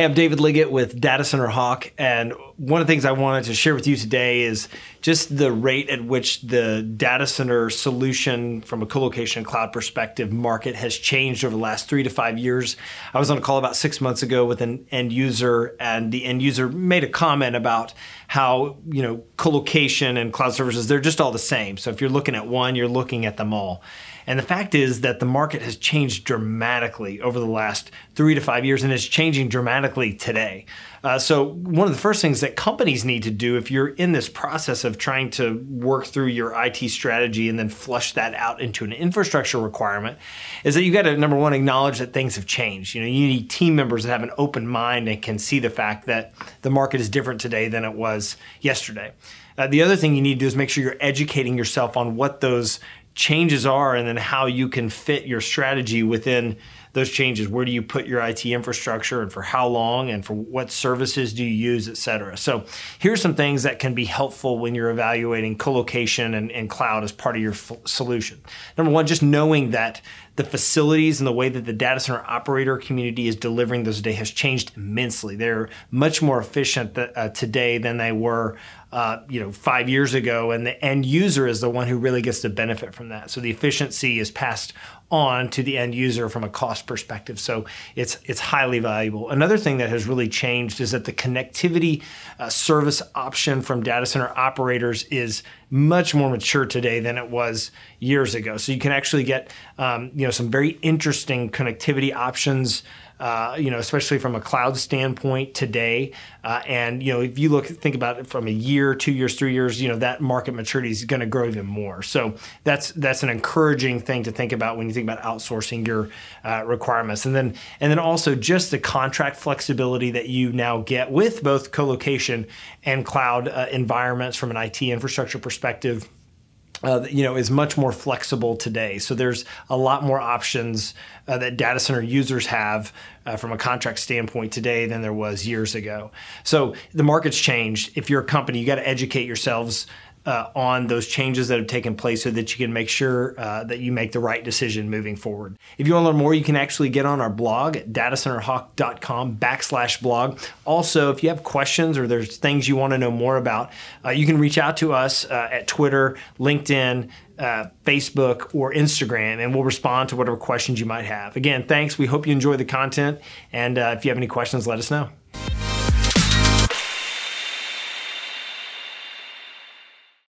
Hey, I'm David Liggitt with Data Center Hawk, and one of the things I wanted to share with you today is just the rate at which the data center solution from a colocation cloud perspective market has changed over the last three to five years. I was on a call about six months ago with an end user, and the end user made a comment about how, you know, colocation and cloud services, they're just all the same. So if you're looking at one, you're looking at them all. And the fact is that the market has changed dramatically over the last three to five years and it's changing dramatically today. Uh, so, one of the first things that companies need to do if you're in this process of trying to work through your IT strategy and then flush that out into an infrastructure requirement is that you've got to, number one, acknowledge that things have changed. You know, you need team members that have an open mind and can see the fact that the market is different today than it was yesterday. Uh, the other thing you need to do is make sure you're educating yourself on what those changes are and then how you can fit your strategy within those changes. Where do you put your IT infrastructure and for how long and for what services do you use, et cetera. So here's some things that can be helpful when you're evaluating colocation and, and cloud as part of your f- solution. Number one, just knowing that the facilities and the way that the data center operator community is delivering those today has changed immensely. They're much more efficient th- uh, today than they were, uh, you know, five years ago, and the end user is the one who really gets to benefit from that. So the efficiency is passed on to the end user from a cost perspective. So it's it's highly valuable. Another thing that has really changed is that the connectivity uh, service option from data center operators is much more mature today than it was years ago. So you can actually get um, you know some very interesting connectivity options uh, you know, especially from a cloud standpoint today. Uh, and you know, if you look, think about it from a year, two years, three years, you know, that market maturity is going to grow even more. So that's that's an encouraging thing to think about when you think about outsourcing your uh, requirements. And then and then also just the contract flexibility that you now get with both colocation and cloud uh, environments from an IT infrastructure perspective uh, you know, is much more flexible today. So there's a lot more options uh, that data center users have uh, from a contract standpoint today than there was years ago. So the market's changed. If you're a company, you got to educate yourselves uh, on those changes that have taken place so that you can make sure uh, that you make the right decision moving forward. If you want to learn more, you can actually get on our blog at datacenterhawk.com backslash blog. Also, if you have questions or there's things you want to know more about, uh, you can reach out to us uh, at Twitter, LinkedIn, uh, Facebook, or Instagram, and we'll respond to whatever questions you might have. Again, thanks. We hope you enjoy the content. And uh, if you have any questions, let us know.